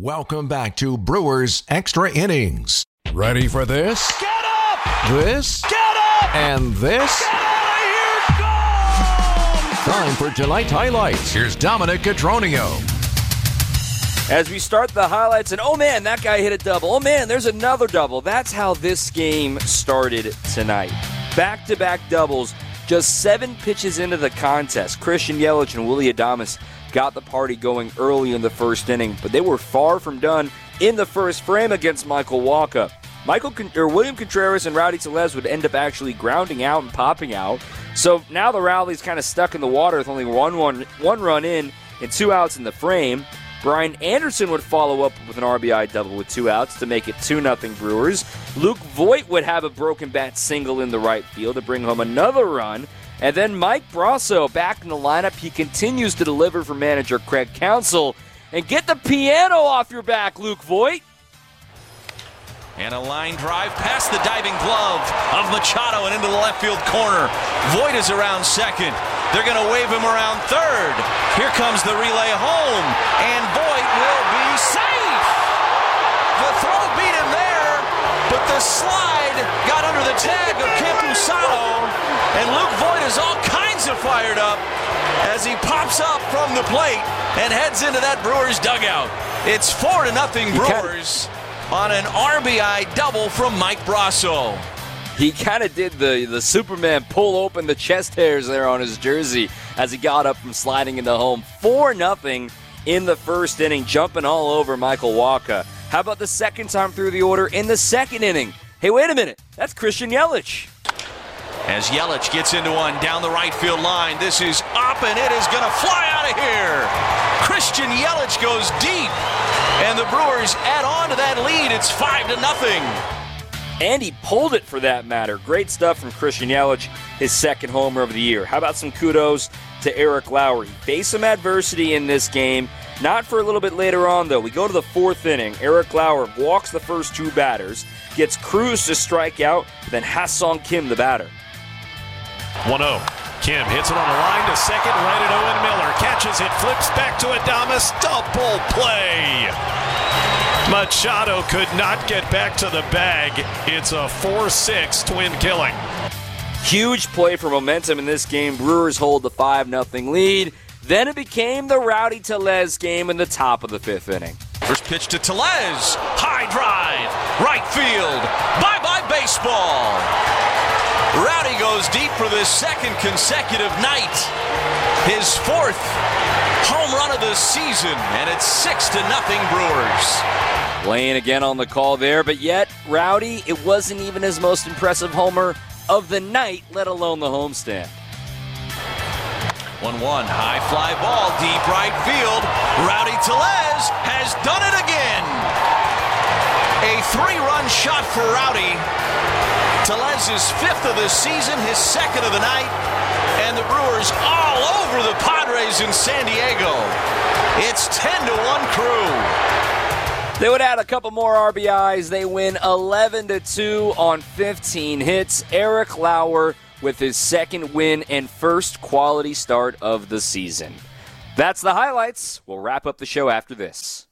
Welcome back to Brewers Extra Innings. Ready for this? Get up! This? Get up! And this? Get out of here! Go! Time for tonight's highlights. Here's Dominic Cotroneo. As we start the highlights, and oh man, that guy hit a double. Oh man, there's another double. That's how this game started tonight. Back to back doubles, just seven pitches into the contest. Christian Yelich and Willy Adames got the party going early in the first inning, but they were far from done in the first frame against Michael Wacha. Michael or William Contreras and Rowdy Tellez would end up actually grounding out and popping out. So now the rally's kind of stuck in the water with only one, one, one run in and two outs in the frame. Brian Anderson would follow up with an RBI double with two outs to make it 2 0 Brewers. Luke Voit would have a broken bat single in the right field to bring home another run. And then Mike Brosseau back in the lineup. He continues to deliver for manager Craig Counsell. And get the piano off your back, Luke Voit. And a line drive past the diving glove of Machado and into the left field corner. Voit is around second. They're going to wave him around third. Here comes the relay home, and Voit will be safe. The throw beat him there, but the slide got under the tag of Campusano, and Luke Voit is all kinds of fired up as he pops up from the plate and heads into that Brewers dugout. It's four to nothing Brewers on an RBI double from Mike Brosseau. He kind of did the, the Superman pull open the chest hairs there on his jersey as he got up from sliding into home. 4 0 in the first inning, jumping all over Michael Wacha. How about the second time through the order in the second inning? Hey, wait a minute. That's Christian Yelich. As Yelich gets into one down the right field line, this is up and it is going to fly out of here. Christian Yelich goes deep, and the Brewers add on to that lead. It's five to nothing and he pulled it for that matter. Great stuff from Christian Yelich, his second homer of the year. How about some kudos to Eric Lauer? Face some adversity in this game. Not for a little bit later on, though. We go to the fourth inning. Eric Lauer walks the first two batters, gets Cruz to strike out, then Ha-Seong Kim, the batter. 1 0. Kim hits it on the line to second, right at Owen Miller. Catches it, flips back to Adames. Double play. Machado could not get back to the bag. It's a 4 6 twin killing. Huge play for momentum in this game. Brewers hold the 5 0 lead. Then it became the Rowdy Tellez game in the top of the fifth inning. First pitch to Tellez. High drive. Right field. Bye bye baseball. Goes deep for the second consecutive night. His fourth home run of the season, and it's six to nothing Brewers. Playing again on the call there, but yet, Rowdy, it wasn't even his most impressive homer of the night, let alone the homestand. 1 1, high fly ball, deep right field. Rowdy Tellez has done it again. A three run shot for Rowdy. Tellez's fifth of the season, his second of the night, and the Brewers all over the Padres in San Diego. It's 10 to 1 crew. They would add a couple more RBIs. They win 11 to 2 on 15 hits. Eric Lauer with his second win and first quality start of the season. That's the highlights. We'll wrap up the show after this.